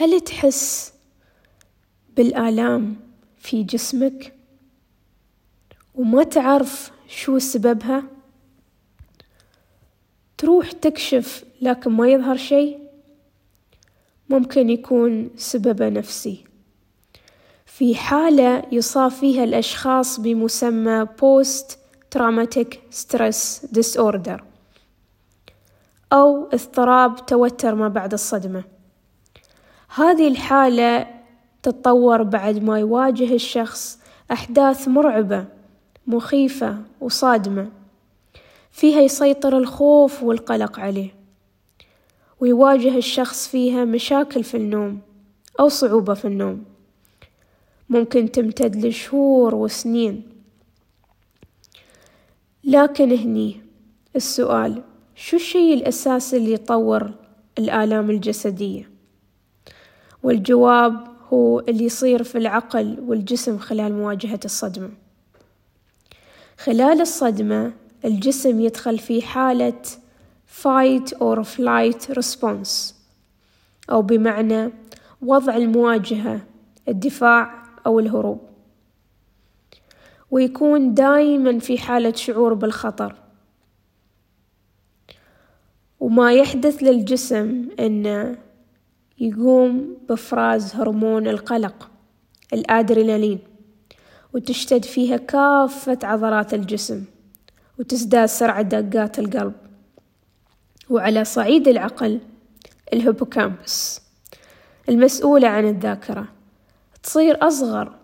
هل تحس بالآلام في جسمك؟ وما تعرف شو سببها؟ تروح تكشف لكن ما يظهر شيء؟ ممكن يكون سببه نفسي. في حالة يصاب فيها الأشخاص بمسمى Post Traumatic Stress Disorder أو اضطراب توتر ما بعد الصدمة. هذه الحالة تتطور بعد ما يواجه الشخص أحداث مرعبة مخيفة وصادمة. فيها يسيطر الخوف والقلق عليه. ويواجه الشخص فيها مشاكل في النوم أو صعوبة في النوم. ممكن تمتد لشهور وسنين. لكن هني السؤال شو الشيء الأساسي اللي يطور الآلام الجسدية؟ والجواب هو اللي يصير في العقل والجسم خلال مواجهة الصدمة. خلال الصدمة الجسم يدخل في حالة fight or flight response أو بمعنى وضع المواجهة الدفاع أو الهروب. ويكون دائما في حالة شعور بالخطر. وما يحدث للجسم أنه يقوم بإفراز هرمون القلق الأدرينالين وتشتد فيها كافة عضلات الجسم وتزداد سرعة دقات القلب. وعلى صعيد العقل الهيبوكامبس المسؤولة عن الذاكرة. تصير أصغر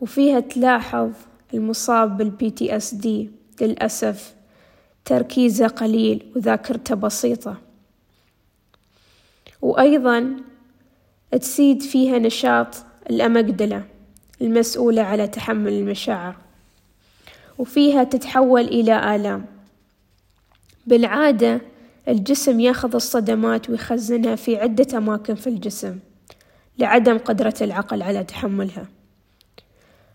وفيها تلاحظ المصاب بال PTSD للأسف تركيزه قليل وذاكرته بسيطة. وأيضا تزيد فيها نشاط ال amygdala المسؤولة على تحمل المشاعر وفيها تتحول إلى آلام. بالعادة الجسم ياخذ الصدمات ويخزنها في عدة أماكن في الجسم لعدم قدرة العقل على تحملها.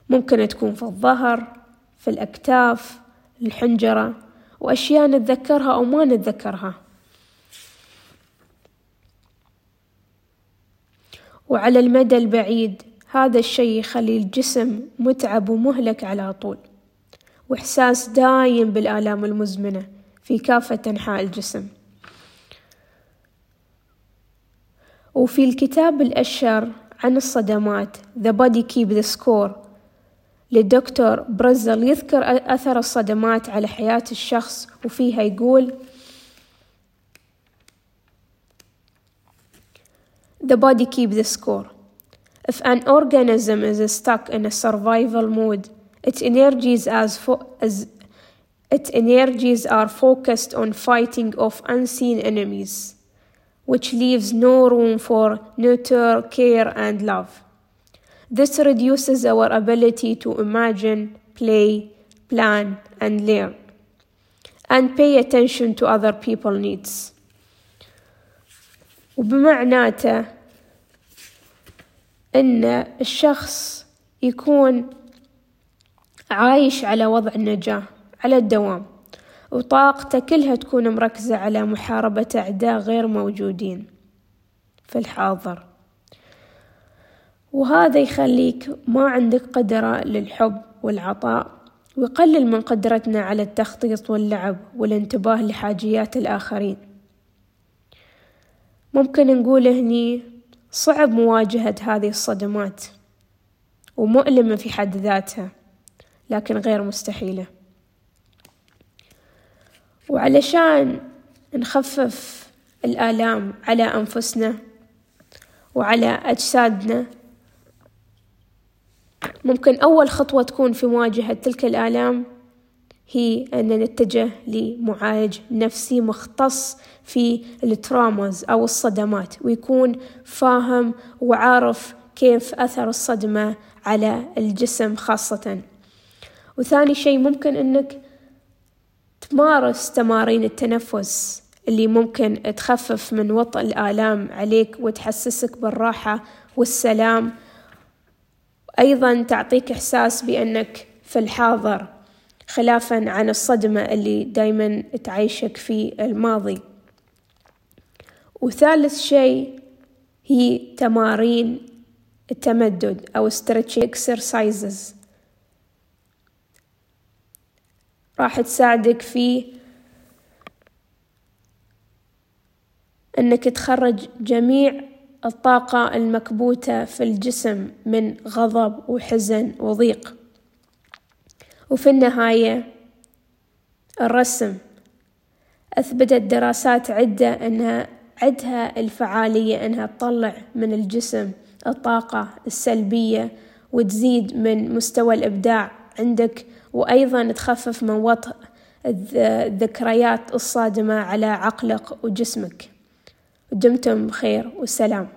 ممكن تكون في الظهر في الأكتاف الحنجرة وأشياء نتذكرها أو ما نتذكرها. وعلى المدى البعيد هذا الشي يخلي الجسم متعب ومهلك على طول. وإحساس دايم بالآلام المزمنة في كافة أنحاء الجسم. وفي الكتاب الأشهر عن الصدمات The Body Keep the Score للدكتور برزل يذكر أثر الصدمات على حياة الشخص وفيها يقول The body keeps the score. If an organism is stuck in a survival mode, its energies as, fo- as its energies are focused on fighting off unseen enemies, which leaves no room for nurture, care, and love. This reduces our ability to imagine, play, plan, and learn, and pay attention to other people's needs. وبمعناته أن الشخص يكون عايش على وضع النجاة على الدوام وطاقته كلها تكون مركزة على محاربة أعداء غير موجودين في الحاضر. وهذا يخليك ما عندك قدرة للحب والعطاء ويقلل من قدرتنا على التخطيط واللعب والانتباه لحاجيات الآخرين. ممكن نقول هني صعب مواجهة هذه الصدمات ومؤلمة في حد ذاتها لكن غير مستحيلة. وعلشان نخفف الآلام على أنفسنا وعلى أجسادنا ممكن أول خطوة تكون في مواجهة تلك الآلام هي أن نتجه لمعالج نفسي مختص في الترامز أو الصدمات ويكون فاهم وعارف كيف أثر الصدمة على الجسم خاصة. وثاني شيء ممكن أنك تمارس تمارين التنفس اللي ممكن تخفف من وطأ الآلام عليك وتحسسك بالراحة والسلام. أيضا تعطيك إحساس بأنك في الحاضر. خلافا عن الصدمة اللي دايما تعيشك في الماضي. وثالث شيء هي تمارين التمدد أو stretching exercises. راح تساعدك في إنك تخرج جميع الطاقة المكبوتة في الجسم من غضب وحزن وضيق. وفي النهاية الرسم أثبتت دراسات عدة أنها عندها الفعالية أنها تطلع من الجسم الطاقة السلبية وتزيد من مستوى الإبداع عندك وأيضا تخفف من وطأ الذكريات الصادمة على عقلك وجسمك. دمتم بخير والسلام